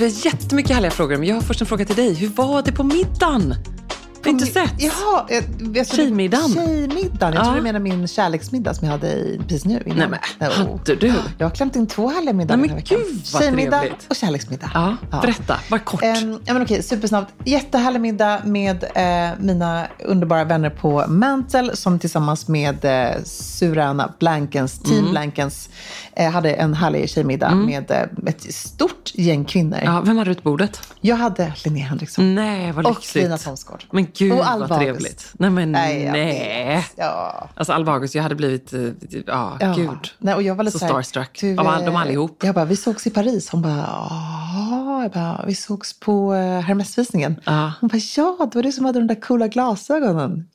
Vi har jättemycket härliga frågor, men jag har först en fråga till dig. Hur var det på middagen? Har inte sett? Jaha, jag, jag, Tjejmiddagen. Tjejmiddagen. Jag Ja. tror du menar min kärleksmiddag som jag hade i- precis nu. Innan. Nej, men hade du? Jag har klämt in två härliga middagar den här veckan. gud, vad Tjejmiddag trevligt. och kärleksmiddag. Ja, berätta. Var kort. Ehm, ja, men okej, supersnabbt. Jättehärlig middag med eh, mina underbara vänner på Mantle som tillsammans med eh, Surana Blankens, Team Mm. Blankens, eh, hade en härlig tjejmiddag med eh, ett stort gäng kvinnor. Ja, vem hade ut bordet? Jag hade Linnea Henriksson. Nej, vad Och lyxigt. Lina Thomsgård. Men gud, Och Alva vad trevligt. August. Nej, men Nej, nej. Ja. Alltså Alva August, jag hade blivit, eh, ja, Ja. gud. Nej, och jag var lite Så så här, starstruck du, av all, eh, dem allihop. Jag bara, vi sågs i Paris. Hon bara, ja. Jag bara, vi sågs på eh, Hermesvisningen. Ja. Hon bara, ja, det var du som hade de där coola glasögonen.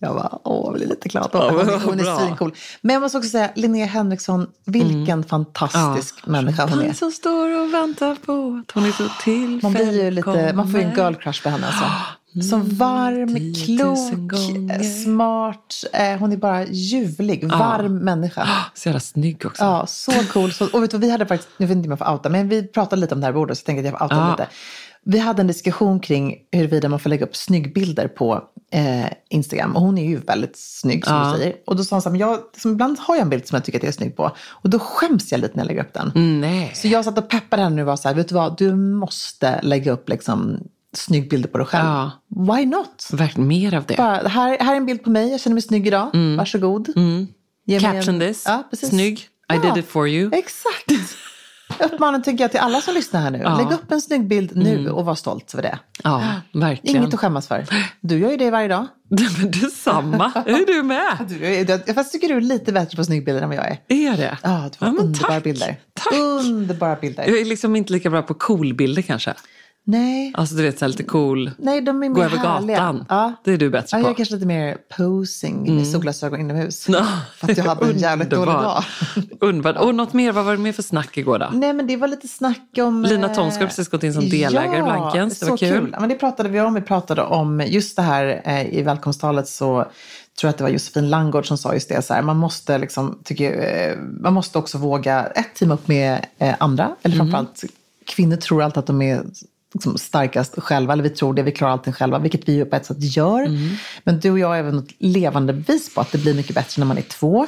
Jag bara, åh, jag blir lite glad. Ja, hon, är- hon svincool. Men jag måste också säga, Linnea Henriksson, vilken fantastisk människa hon är. Han som står och väntar på att hon är så till Man blir ju lite, man får ju en girl crush på henne alltså. Så varm, 10 000 klok, smart. Eh, hon är bara ljuvlig, varm människa. Så jävla snygg också. Ja, så cool. Så, och vet du, vad, vi hade faktiskt, nu vet inte om jag får outa, men vi pratade lite om det här bordet så jag tänkte att jag får outa Ja. lite. Vi hade en diskussion kring huruvida man får lägga upp snyggbilder på eh, Instagram. Och hon är ju väldigt snygg som Ja. du säger. Och då sa hon så här, men jag, som ibland har jag en bild som jag tycker att jag är snygg på. Och då skäms jag lite när jag lägger upp den. Mm, Nej. Så jag satt och peppade henne och var så här, vet du vad, du måste lägga upp liksom snyggbilder på dig själv. Ja. Why not? Verkligen mer av det. Bara, här, här är en bild på mig, jag känner mig snygg idag. Varsågod. Ge mig Mm. Caption en- this. Ja, precis. Snygg. I Ja. did it for you. Exakt. Uppmaningen tycker jag till alla som lyssnar här nu. Ja. Mm. Lägg upp en snygg bild nu och var stolt över det. Ja, verkligen. Inget att skämmas för. Du gör ju det varje dag. Men detsamma. Är du med? Du, fast tycker du är lite bättre på snyggbilder än vad jag är. Är det? Ja, du har men underbara tack. bilder. Tack. Underbara bilder. Jag är liksom inte lika bra på coolbilder kanske. Nej, Alltså du vet, så här lite cool. nej de är mer Gå över härliga. gatan. Ja. Det är du bättre Ja, på. jag är kanske lite mer posing med solglasögon inomhus. Ja, För att jag hade en jävligt dålig dag. Underbart. Och något mer, vad var det mer för snack igår då? Nej, men det var lite snack om... Lina eh, Thomsgård har precis gått in som delägare i Blankens. Det var så kul. Ja, men det pratade vi om. Vi pratade om just det här eh, i välkomsttalet så tror att det var Josefin Langgård som sa just det. Så här, man måste liksom, tycker, eh, man måste också våga ett team upp med eh, andra. Eller Mm. framförallt kvinnor tror alltid att de är liksom starkast själva, eller vi tror det, vi klarar allting själva, vilket vi ju på ett sätt gör. Mm. Men du och jag är även ett levande bevis på att det blir mycket bättre när man är två.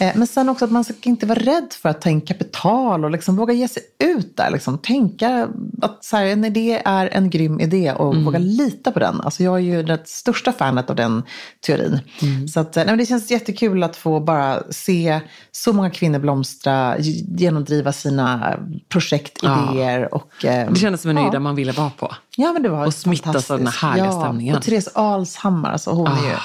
Eh, men sen också att man ska inte vara rädd för att ta in kapital och liksom våga ge sig ut där. Liksom. Tänka att så här, en idé är en grym idé och Mm. våga lita på den. Alltså jag är ju det största fanet av den teorin. Mm. Så att, eh, nej, men det känns jättekul att få bara se så många kvinnor blomstra, genomdriva sina projekt, Ja. idéer och... eh, Det kändes som en ja. där man ville vara på. Ja, men det var Och smittas av den här härliga ja. stämningen. Och Therese Alshammar, alltså hon är ju... Ah.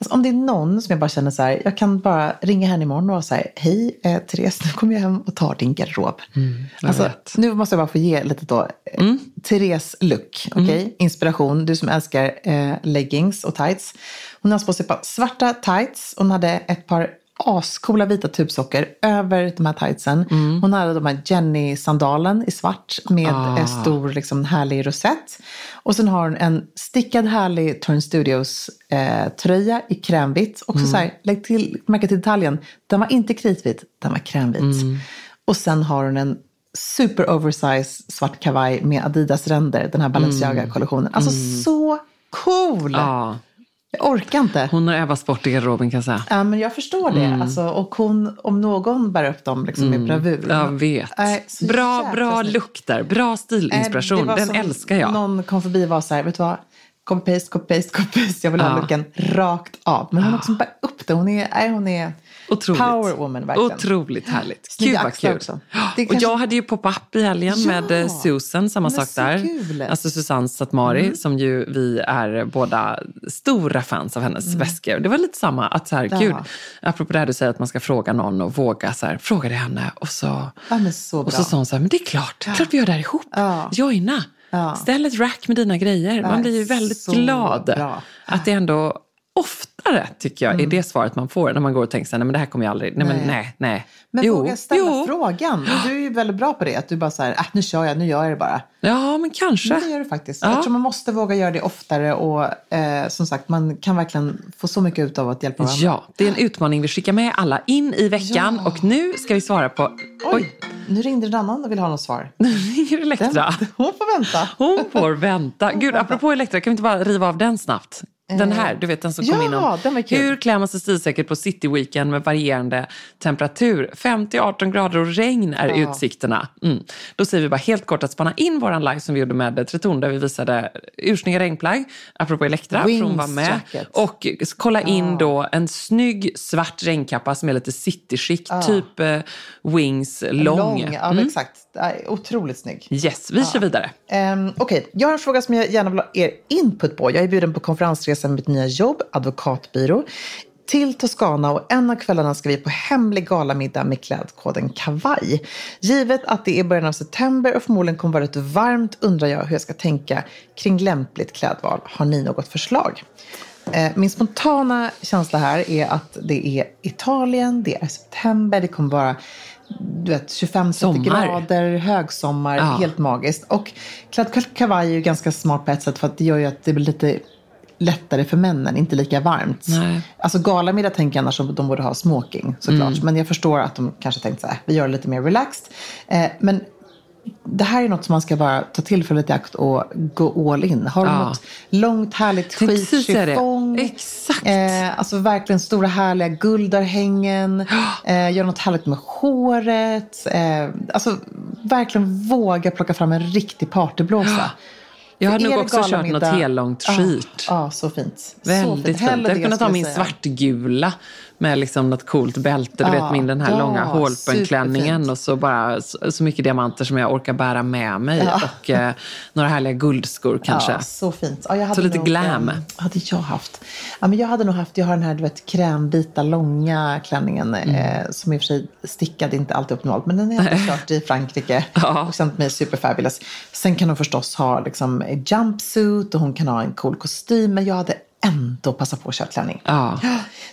Alltså, om det är någon som jag bara känner så här, jag kan bara ringa henne imorgon och vara så här, hej eh, Therese, nu kommer jag hem och tar din garderob. Mm, alltså, vet. nu måste jag bara få ge lite då, eh, Therese look, okej? Inspiration, du som älskar eh, leggings och tights. Hon har på sig ett par svarta tights, hon hade ett par ascoola vita tubsockor över de här tightsen. Hon hade de här Jenny-sandalen i svart med Ah. stor liksom, härlig rosett. Och sen har hon en stickad härlig Turn Studios-tröja eh, tröja i krämvitt. Också så här, lägg till, märka till detaljen, den var inte kritvit, den var krämvit. Och sen har hon en super oversized svart kavaj med Adidas-ränder, den här Balenciaga-kollektionen. Alltså så cool! Ja, Jag orkar inte. hon har Eva Sport i garderoben kan jag säga. Ja, men jag förstår det. Mm. Alltså, och hon, om någon bär upp dem liksom med bravur. Jag vet. Så bra bra look där. Bra Eh, stilinspiration. var Den älskar jag. Någon kom förbi och var så här, vet du vad? Copy-paste, copy-paste, copy-paste. Jag vill ha Ja. looken rakt av. Men hon också bär upp det. Hon är, nej, hon är Otroligt. Power woman verkligen. Otroligt härligt. Snygga Gud vad kul. Ja, Det Och kanske- jag hade ju pop-up i helgen Ja. med eh, Susan, samma sak där. kul. Mm. Alltså Susanne Satmari, som ju vi är båda stora fans av hennes väskor. Det var lite samma, att så här, Ja. gud, apropå det här du säger att man ska fråga någon och våga så här, fråga det henne och så, Ja, så och så sa hon så här, men det är klart, klart vi gör det här ihop. Ja. Joina. Ja. Ställ ett rack med dina grejer. Man blir ju väldigt glad. bra. Att det ändå oftare, tycker jag, är det svaret man får när man går och tänker så här, nej men det här kommer jag aldrig, nej men Nej. nej, nej. Men Jo, våga ställa jo. frågan. Du är ju väldigt bra på det. Att du bara så här, äh, nu kör jag, nu gör jag det bara. Ja, men kanske. Men det gör du faktiskt. Ja. Jag tror man måste våga göra det oftare och eh, som sagt, man kan verkligen få så mycket ut av att hjälpa varandra. Ja, det är en utmaning vi skickar med alla in i veckan. Ja. Och nu ska vi svara på... Oj, nu ringde en annan och vill ha något svar. nu ringer Elektra. Hon får vänta. Hon får vänta. Gud, apropå Elektra, kan vi inte bara riva av den snabbt? Den här, du vet den som kom ja, in om hur klär man sig stilsäkert på cityweekend med varierande temperatur. 50-18 grader och regn är Ja. utsikterna. Mm. Då säger vi bara helt kort att spana in våran live som vi gjorde med Tretorn där vi visade ursnygga regnplagg, apropå Elektra, för hon var med. jacket. Och kolla in då en snygg svart regnkappa som är lite citychic, typ eh, Wings lång. Ja, Mm. exakt. Otroligt snygg. Yes, vi kör vidare. Um, Okej, jag har en fråga som jag gärna vill ha er input på. Jag är bjuden på konferensresa med mitt nya jobb, advokatbyrå, till Toscana och en av kvällarna ska vi på hemlig galamiddag med klädkoden kavaj. Givet att det är början av september och förmodligen kommer vara rätt varmt undrar jag hur jag ska tänka kring lämpligt klädval. Har ni något förslag? Eh, Min spontana känsla här är att det är Italien, det är september, det kommer vara du vet, 25-30 Sommar. grader, högsommar, Ja. helt magiskt. Och klädd kavaj är ju ganska smart på ett sätt för att det gör ju att det blir lite lättare för männen, inte lika varmt. Nej. Alltså galamiddag tänker jag annars att de borde ha smoking såklart. Mm. Men jag förstår att de kanske tänkt så här, vi gör det lite mer relaxed. Eh, men det här är något som man ska bara ta tillfället i akt och gå all in. Har du Ja. något långt härligt Tänkte skitchiffong? Exakt. Eh, alltså verkligen stora härliga guldörhängen. Eh, gör något härligt med håret. Eh, alltså verkligen våga plocka fram en riktig partyblåsa. Jag hade För nog också kört något galamiddag- hellångt Ja, skit. Ja, så fint. så Väldigt fint. fint. Hellre Jag kunde ta skulle min säga. svartgula med liksom något coolt bälte. Du vet min den här långa hålpenklänningen och så bara så, så mycket diamanter som jag orkar bära med mig. Och eh, några härliga guldskor kanske. Ja, så fint. Ja, jag hade Så lite nog, glam. eh, hade jag haft? Ja, men jag hade nog haft, jag har den här du vet, krämvita långa klänningen Mm. eh, som i och för sig stickade inte alltid optimalt. Men den har jag kört i Frankrike och känt mig superfabulous. Sen kan hon förstås ha liksom, en jumpsuit och hon kan ha en cool kostym. Men jag hade ändå passat på att köra klänning. Ja.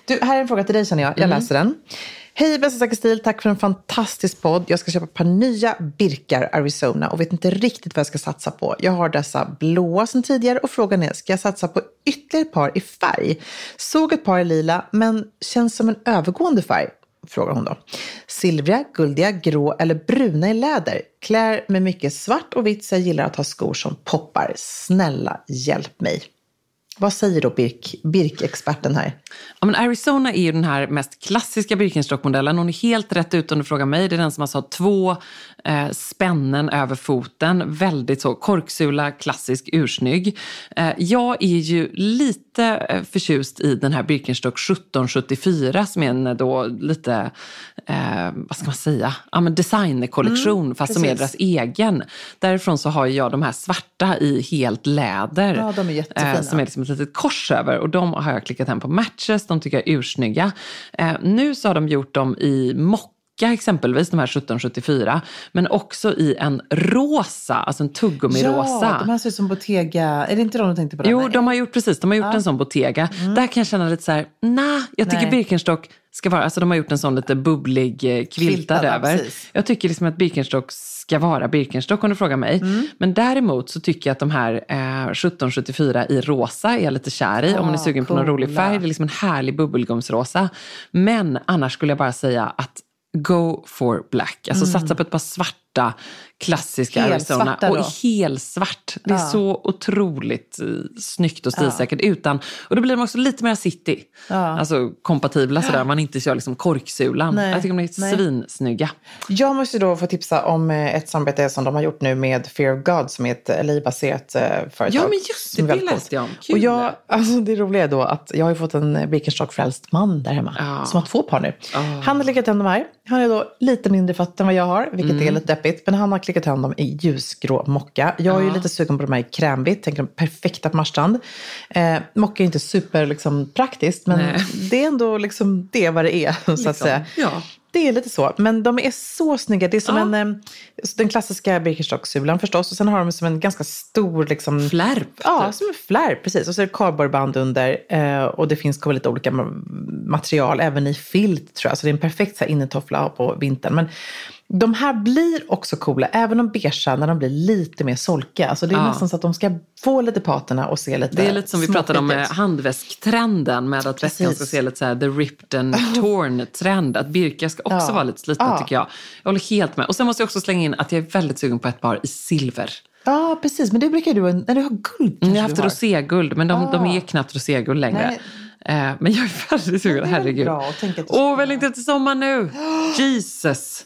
Du, här är en fråga till dig känner jag. Jag läser den. Hej bästa Säker stil, tack för en fantastisk podd. Jag ska köpa ett par nya Birkar Arizona och vet inte riktigt vad jag ska satsa på. Jag har dessa blåa sedan tidigare och frågan är, ska jag satsa på ytterligare ett par i färg? Såg ett par i lila, men känns som en övergående färg. Frågar hon då. Silvriga, guldiga, grå eller bruna i läder. Klär med mycket svart och vitt så jag gillar att ha skor som poppar. Snälla hjälp mig. Vad säger då Birk, Birk-experten här? Ja, men Arizona är ju den här mest klassiska Birkenstock-modellen. Hon är helt rätt ut om du frågar mig. Det är den som alltså har två eh, spännen över foten. Väldigt så korksula, klassisk, ursnygg. Eh, jag är ju lite eh, förtjust i den här Birkenstock 1774 som är en då lite, eh, vad ska man säga, ja, men designkollektion fast som är precis. deras egen. Därifrån så har jag de här svarta i helt läder. Ja, de är jättefina. Eh, som är liksom ett litet kors över och de har jag klickat hem på Matches, de tycker jag är ursnygga. Eh, nu så har de gjort dem i mocka exempelvis, de här 1774, men också i en rosa, alltså en tuggummi-rosa. Ja, de här ser ut som Bottega. Är det inte de du tänkte på? Där? Jo, de har gjort precis, de har gjort en sån Bottega. Där kan jag känna lite så här, nah, jag tycker Nej. Birkenstock ska vara, alltså de har gjort en sån lite bubblig eh, kviltad Kviltad, ja, över. precis. Jag tycker liksom att Birkenstock ska vara Birkenstock om du frågar mig. Mm. Men däremot så tycker jag att de här eh, 1774 i rosa är jag lite kär i. om man är Ah, sugen på någon rolig coola. färg. Det är liksom en härlig bubbelgumsrosa. Men annars skulle jag bara säga att go for black. Alltså Mm. satsa på ett par svarta svarta klassiska Helsvarta Arizona. Och då? helsvart. Det är Ja. så otroligt eh, snyggt och stilsäkert. Utan, och då blir de också lite mer city. Ja. Alltså kompatibla sådär. Man inte kör liksom korksulan. Nej. Jag tycker de är Nej. svinsnygga. Jag måste då få tipsa om eh, ett samarbete som de har gjort nu med Fear of God som är ett LA-baserat eh, företag. Ja, men just det, det läste jag om. Kul. Och jag, alltså det roliga är då att jag har ju fått en Birkenstock-frälst man där hemma Ja. som har två par nu. Ja. Han har klickat hem de här. Han är då lite mindre fötter än vad jag har, vilket Mm. är lite deppigt. Men han har klickat hem dem i ljusgrå mocka. Jag är ju lite sugen på de här i krämvitt, tänker de perfekta på Marstrand. Eh, mocka är inte super liksom, praktiskt, men Nej. det är ändå liksom det vad det är, så att Liksom. säga. Ja. Det är lite så, men de är så snygga. Det är som Ja. en, eh, den klassiska Birkenstock-sulan förstås. Och sen har de som en ganska stor... Liksom, Flärp. Ja, typ. som en flärp, precis. Och så är det kardborreband under. Eh, och det finns lite olika ma- material, även i filt tror jag. Så det är en perfekt så här, innetoffla på vintern. Men de här blir också coola, även de beigea, när de blir lite mer solkiga. Alltså det är Ja. nästan så att de ska få lite patina och se lite Det är lite som vi pratade om med handväsktrenden med att väskan ska se lite så här the ripped and torn-trend. Att Birka ska också Ja. vara lite sliten Ja. tycker jag. Jag håller helt med. Och sen måste jag också slänga in att jag är väldigt sugen på ett par i silver. Ja, precis. Men det brukar du, när du har guld kanske Jag har haft roséguld, men de, de Ah. är knappt roséguld längre. Nej. Eh, men jag är väldigt sugen, herregud. Åh, ska- väl inte till sommar nu! Jesus!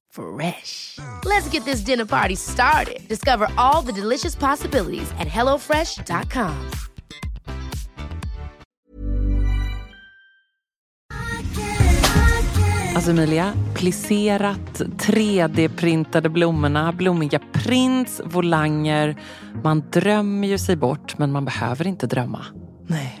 Fresh. Let's get this dinner party started. Discover all the delicious possibilities at hellofresh.com. Alltså Emilia, plisserat, 3D-printade blommorna, blommiga prints, volanger. Man drömmer ju sig bort, men man behöver inte drömma. Nej.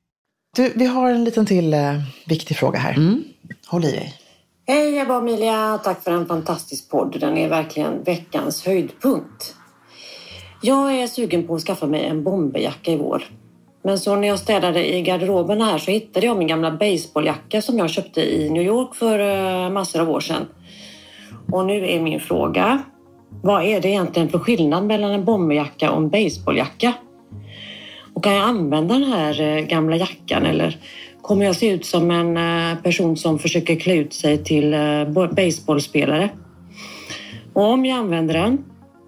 Du, vi har en liten till eh, viktig fråga här. Mm. Håll i dig. Hej Ebba och Emilia, tack för en fantastisk podd. Den är verkligen veckans höjdpunkt. Jag är sugen på att skaffa mig en bomberjacka i vår. Men så när jag städade i garderoben här så hittade jag min gamla baseballjacka som jag köpte i New York för eh, massor av år sedan. Och nu är min fråga, vad är det egentligen för skillnad mellan en bomberjacka och en baseballjacka? Och kan jag använda den här eh, gamla jackan eller kommer jag se ut som en eh, person som försöker klä ut sig till eh, baseballspelare? Och om jag använder den,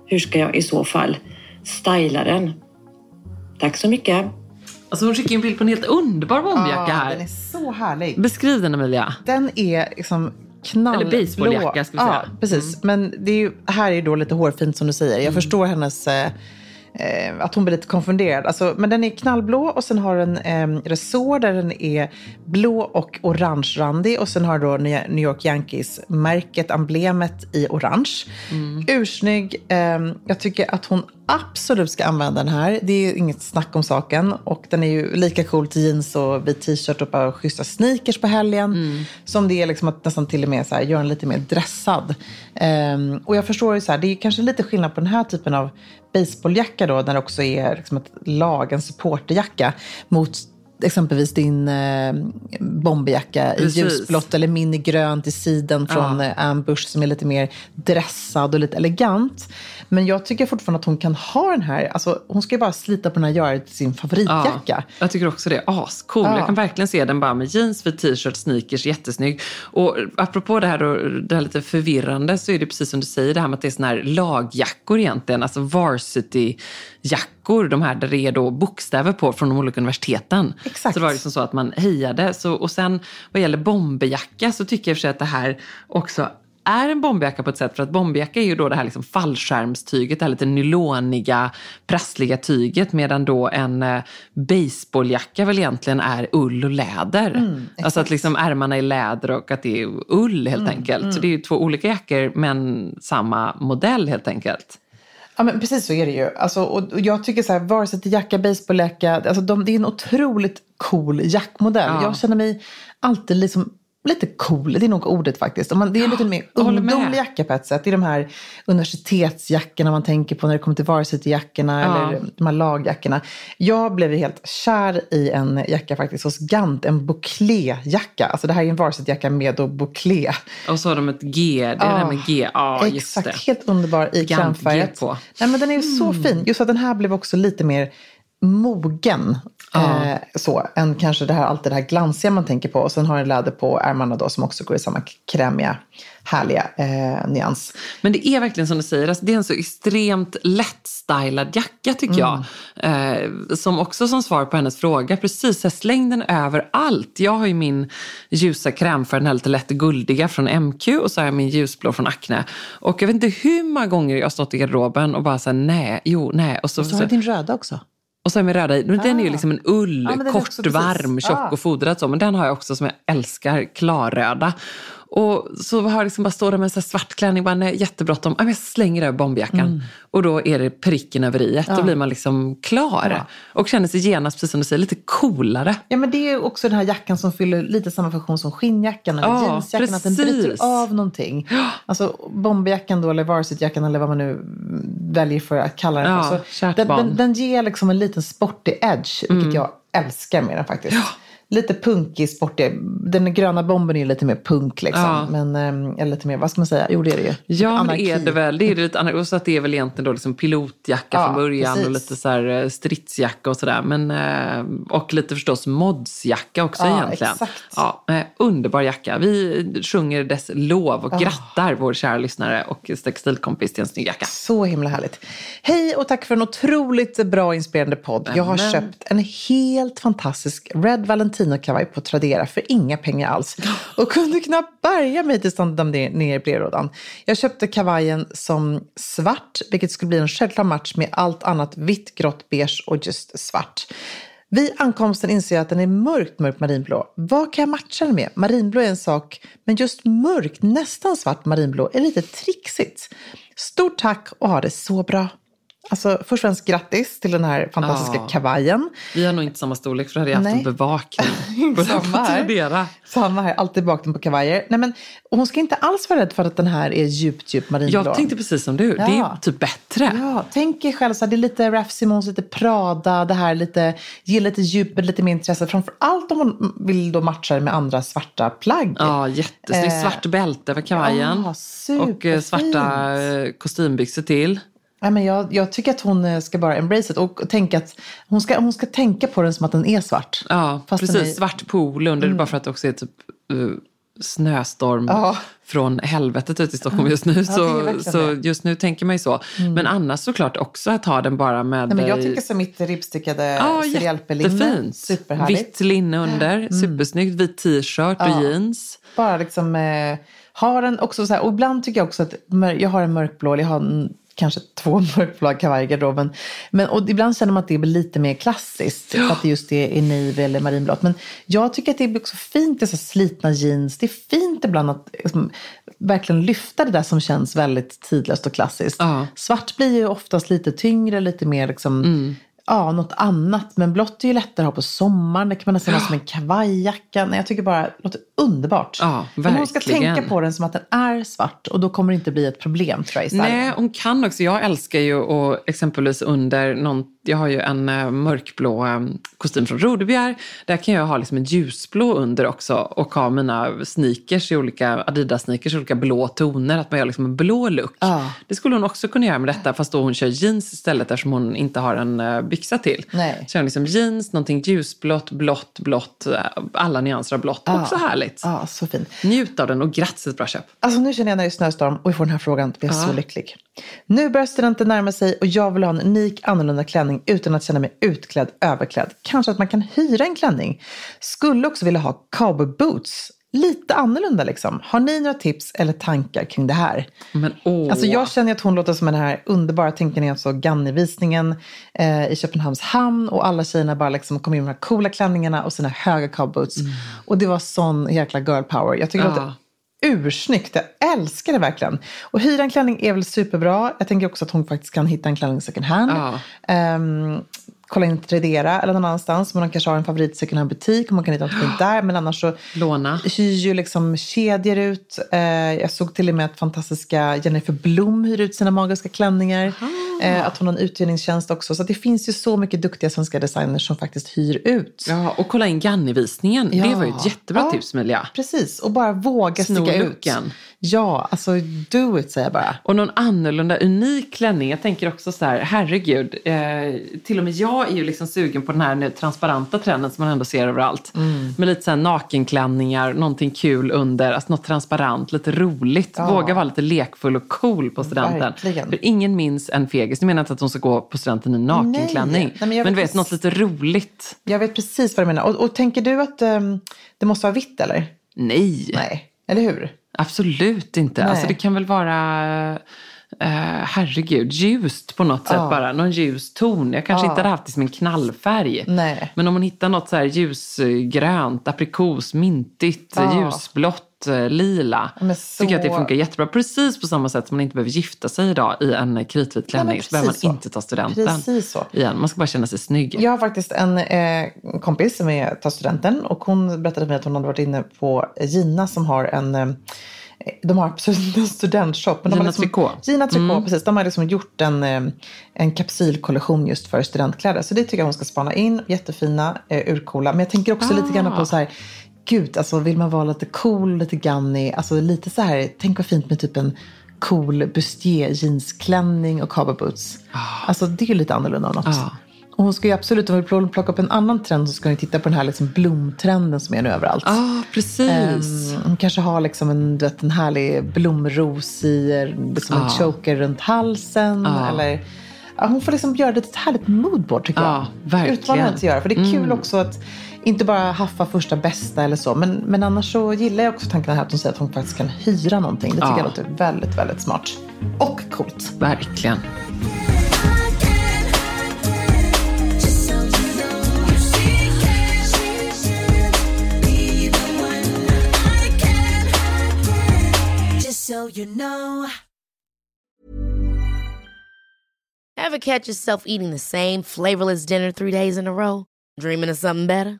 hur ska jag i så fall styla den? Tack så mycket! Alltså hon skickar en bild på en helt underbar bomberjacka Ja, här. Den är så härlig. Beskriv den Emilia. Den är liksom knallblå. Eller baseballjacka, ska vi säga. Ja, precis. Men det är ju, här är ju då lite hårfint som du säger. Jag förstår hennes... Eh, eh, att hon blir lite konfunderad. Alltså, men den är knallblå och sen har den eh, resår där den är blå och orange-randig. Och sen har då New York Yankees-märket, emblemet i orange. Mm. Ursnygg. Eh, jag tycker att hon absolut ska använda den här. Det är inget snack om saken. Och den är ju lika cool till jeans och vit t-shirt och bara schyssta sneakers på helgen. Mm. Som det är liksom att nästan till och med så här, göra den lite mer dressad. Ehm, och jag förstår ju så här, det är kanske lite skillnad på den här typen av baseballjacka då, där det också är liksom ett lag, en supporterjacka, mot exempelvis din eh, bomberjacka i ljusblått eller min i grönt i siden från Ja. eh, Ambush som är lite mer dressad och lite elegant. Men jag tycker fortfarande att hon kan ha den här, alltså hon ska ju bara slita på den här och göra det till sin favoritjacka. Ja, jag tycker också det. Ascool. Ja. Jag kan verkligen se den bara med jeans, vit t-shirt, sneakers, jättesnygg. Och apropå det här, då, det här lite förvirrande så är det precis som du säger, det här med att det är såna här lagjackor egentligen, alltså varsity-jackor, de här där det är då bokstäver på från de olika universiteten. Exakt. Så det var liksom så att man hejade. Så, och sen vad gäller bomberjacka så tycker jag för sig att det här också är en bomberjacka på ett sätt. För att bomberjacka är ju då det här liksom fallskärmstyget, det här lite nyloniga, prassliga tyget. Medan då en eh, baseballjacka väl egentligen är ull och läder. alltså att liksom ärmarna är läder och att det är ull helt enkelt. Så det är ju två olika jackor men samma modell helt enkelt. Ja, men precis så är det ju. Alltså, och, och jag tycker så här, vare sig till jacka, baseballjacka, alltså de, det är en otroligt cool jackmodell. Ja. Jag känner mig alltid liksom lite cool, det är nog ordet faktiskt. Man, det är lite mer ungdomlig jacka på ett sätt. Det är de här universitetsjackorna man tänker på när det kommer till varsity-jackorna Ja. eller de här lagjackorna. Jag blev helt kär i en jacka faktiskt hos Gant, en bouclé-jacka. Alltså det här är en varsity-jacka med då bouclé. Och så har de ett G, det är det här med G. Ja, Exakt, helt underbar i krämfärget. Nej, men den är ju så fin. Just att den här blev också lite mer mogen. Ja. Eh, så, än kanske det här, allt det här glansiga man tänker på. Och sen har den läder på ärmarna då som också går i samma krämiga, härliga eh, nyans. Men det är verkligen som du säger, alltså det är en så extremt lättstylad jacka tycker jag. Eh, som också som svar på hennes fråga, precis, släng den över allt. Jag har ju min ljusa krämfärg, den här lite lätt guldiga från MQ och så har jag min ljusblå från Acne. Och jag vet inte hur många gånger jag har stått i garderoben och bara så här, nej, jo, nej. Och så, Och så har du din röda också. Och så är min röda i. Men Den är ju Ah. liksom en ull, är kort, varm, tjock Ah. och fodrad så. Men den har jag också som jag älskar, klarröda. Och så har jag liksom bara står där med en svart klänning, bara nej, jättebråttom. Ja, Jag slänger över bomberjackan. Mm. Och då är det pricken över i. Då blir man liksom klar. Och känner sig genast, precis som du säger, lite coolare. Ja, men det är också den här jackan som fyller lite samma funktion som skinnjackan eller Ja, jeansjackan. Att den precis. bryter av någonting. Alltså bomberjackan då, eller varsityjackan eller vad man nu väljer för att kalla den Ja, för. kärt Så den, barn. den, den ger liksom en liten sportig edge, vilket jag älskar med den faktiskt. Lite punkig, sportig. Den gröna bomben är lite mer punk liksom. Ja. Men, ehm, eller lite mer, vad ska man säga? Jo, det är det ju. Ja, det är Anarki. det väl. Det är det lite. Och så att det är väl egentligen då liksom pilotjacka Ja, från början precis. och lite så här eh, stridsjacka och sådär. Men, eh, och lite förstås modsjacka också Ja, egentligen. exakt. Ja, eh, underbar jacka. Vi sjunger dess lov och grattar vår kära lyssnare och textilkompis till en snygg jacka. Så himla härligt. Hej och tack för en otroligt bra inspirerande podd. Jag har Amen. köpt en helt fantastisk Red Valentino-kavaj på Tradera för inga pengar alls. Och kunde knappt bärga mig tills de ner ner i brevlådan. Jag köpte kavajen som svart, vilket skulle bli en självklar match med allt annat vitt, grått, beige och just svart. Vid ankomsten inser jag att den är mörkt, mörkt marinblå. Vad kan jag matcha den med? Marinblå är en sak, men just mörkt, nästan svart marinblå är lite trixigt. Stort tack och ha det så bra. Alltså, först och främst grattis till den här fantastiska Ja. kavajen. Vi har nog inte samma storlek för då hade jag haft Nej. en bevakning. på Samma här. Tradera. Samma här, alltid bakom på kavajer. Nej, men, hon ska inte alls vara rädd för att den här är djupt, djupt marinblå. Jag tänkte precis som du. Det är Ja. typ bättre. Ja, tänk er själv så här, det är lite Raf Simons, lite Prada, det här lite, ge lite djupet, lite mer intresse. Framför allt om hon vill då matcha det med andra svarta plagg. Ja, jättesnyggt. Eh, Svart bälte över kavajen. ja, och eh, svarta kostymbyxor till. Nej, men jag, jag tycker att hon eh, ska bara embrace it och tänka att hon ska, hon ska tänka på den som att den är svart. Ja, precis. är- Mm. Svart pool under, bara för att det också är typ uh, snöstorm Ja. från helvetet ute i Stockholm just nu. är så, så. Mm. just nu tänker man ju så. Men annars såklart också att ha den bara med... Nej, men jag eh, tycker som mitt ribbstickade Ja, jättefint. Superhärligt. Mm. Vitt linne under, supersnyggt. Vit t-shirt och Ja. jeans. Bara liksom eh, har den också så här, och ibland tycker jag också att jag har en mörkblå, eller jag har en, kanske två mörkblå kavajer i garderoben. Men, och ibland känner man att det blir lite mer klassiskt, för att det just är i navy eller marinblått. Men jag tycker att det är också fint så här slitna jeans. Det är fint ibland att liksom, verkligen lyfta det där som känns väldigt tidlöst och klassiskt. Ja. Svart blir ju oftast lite tyngre, lite mer liksom, ja, något annat. Men blått är ju lättare att ha på sommaren. Det kan man nästan ha som en kavajjacka. Nej, jag tycker bara det låter underbart. Ja, Men hon ska verkligen. tänka på den som att den är svart och då kommer det inte bli ett problem tror jag. Nej, hon kan också. Jag älskar ju att exempelvis under någon, jag har ju en eh, mörkblå eh, kostym från Rodebjer. Där kan jag ha liksom en ljusblå under också och ha mina sneakers i olika, Adidas-sneakers i olika blå toner. Att man gör liksom en blå look. Ja. Det skulle hon också kunna göra med detta fast då hon kör jeans istället eftersom hon inte har en eh, byxa till. Nej. Har liksom jeans, någonting ljusblått, blått, blått, alla nyanser av blått. Också härligt. Ja, så fint. Njut av den och grattis ett bra köp. Alltså nu känner jag när det är snöstorm och vi får den här frågan, blir jag så lycklig. Nu börjar studenten närma sig och jag vill ha en unik annorlunda klänning utan att känna mig utklädd, överklädd. Kanske att man kan hyra en klänning. Skulle också vilja ha cowboy boots. Lite annorlunda liksom. Har ni några tips eller tankar kring det här? Men åh. Alltså jag känner att hon låter som den här underbara, tänker ni alltså Ganni-visningen eh, i Köpenhamns hamn och alla tjejerna bara liksom kom in med de här coola klänningarna och sina höga cowboots. Och det var sån jäkla girl power. Jag tycker det Mm. Ja. låter ursnyggt. Jag älskar det verkligen. Och hyra en klänning är väl superbra. Jag tänker också att hon faktiskt kan hitta en klänning second hand. Ja. Ehm, kolla in Tradera eller någon annanstans. Men hon kanske har en favorit second hand butik och man kan hitta något fint där. Men annars så Låna. hyr ju liksom kedjor ut. Eh, jag såg till och med att fantastiska Jennifer Blom hyr ut sina magiska klänningar. Eh, att hon har en uthyrningstjänst också. Så det finns ju så mycket duktiga svenska designers som faktiskt hyr ut. Ja, och kolla in Ganni-visningen. Det Ja. var ju ett jättebra Ja. tips Melia. Precis, och bara våga sticka ut. Ja, alltså do it säger jag bara. Och någon annorlunda unik klänning. Jag tänker också så här, herregud. Eh, till och med jag är ju liksom sugen på den här nu transparenta trenden som man ändå ser överallt. Mm. Med lite så här nakenklänningar, någonting kul under, alltså något transparent, lite roligt. Våga vara lite lekfull och cool på studenten. Verkligen. För ingen minns en fegis. Nu menar jag inte att hon ska gå på studenten i nakenklänning. Nej, men jag men du vet något lite roligt. Jag vet precis vad du menar. Och, och tänker du att ehm, det måste vara vitt eller? Nej. Nej, eller hur? Absolut inte. Nej. Alltså det kan väl vara, eh, herregud, ljust på något sätt Ja. bara. Någon ljus ton. Jag kanske Ja. inte hade haft det som en knallfärg. Nej. Men om man hittar något så här ljusgrönt, aprikos, mintigt, Ja. ljusblått, lila. Så- Tycker att det funkar jättebra. Precis på samma sätt som man inte behöver gifta sig idag i en kritvit klänning. så behöver man så. inte ta studenten Precis så. igen. Man ska bara känna sig snygg. Jag har faktiskt en eh, kompis som är, tar studenten och hon berättade för mig att hon hade varit inne på Gina som har en eh, de har absolut en studentshop. Men de Gina liksom, Tricot. Mm. Gina Tricot, precis. De har liksom gjort en, eh, en kapsylkollektion just för studentkläder. Så det tycker jag hon ska spana in. Jättefina, eh, urcoola. Men jag tänker också lite grann Ah. på så här, gud, alltså vill man vara lite cool, lite ganni, alltså lite så här, tänk vad fint med typ en cool bustier jeansklänning och cowboy boots. Alltså det är lite annorlunda av något. Ah. Och hon ska ju absolut, om vi plocka upp en annan trend så ska hon ju titta på den här liksom blomtrenden som är nu överallt. Ja, ah, precis. Ehm, hon kanske har liksom en, du vet, en härlig blomros i liksom en Ja. choker runt halsen. Ja. Eller, ja, hon får liksom göra det till ett härligt moodboard tycker Ja, jag. verkligen. Utmana henne att göra. För det är kul också att inte bara haffa första bästa eller så. Men, men annars så gillar jag också tanken här att hon säger att hon faktiskt kan hyra någonting. Det tycker Ja. jag låter väldigt, väldigt smart. Och coolt. Verkligen. So you know. Ever catch yourself eating the same flavorless dinner three days in a row? Dreaming of something better?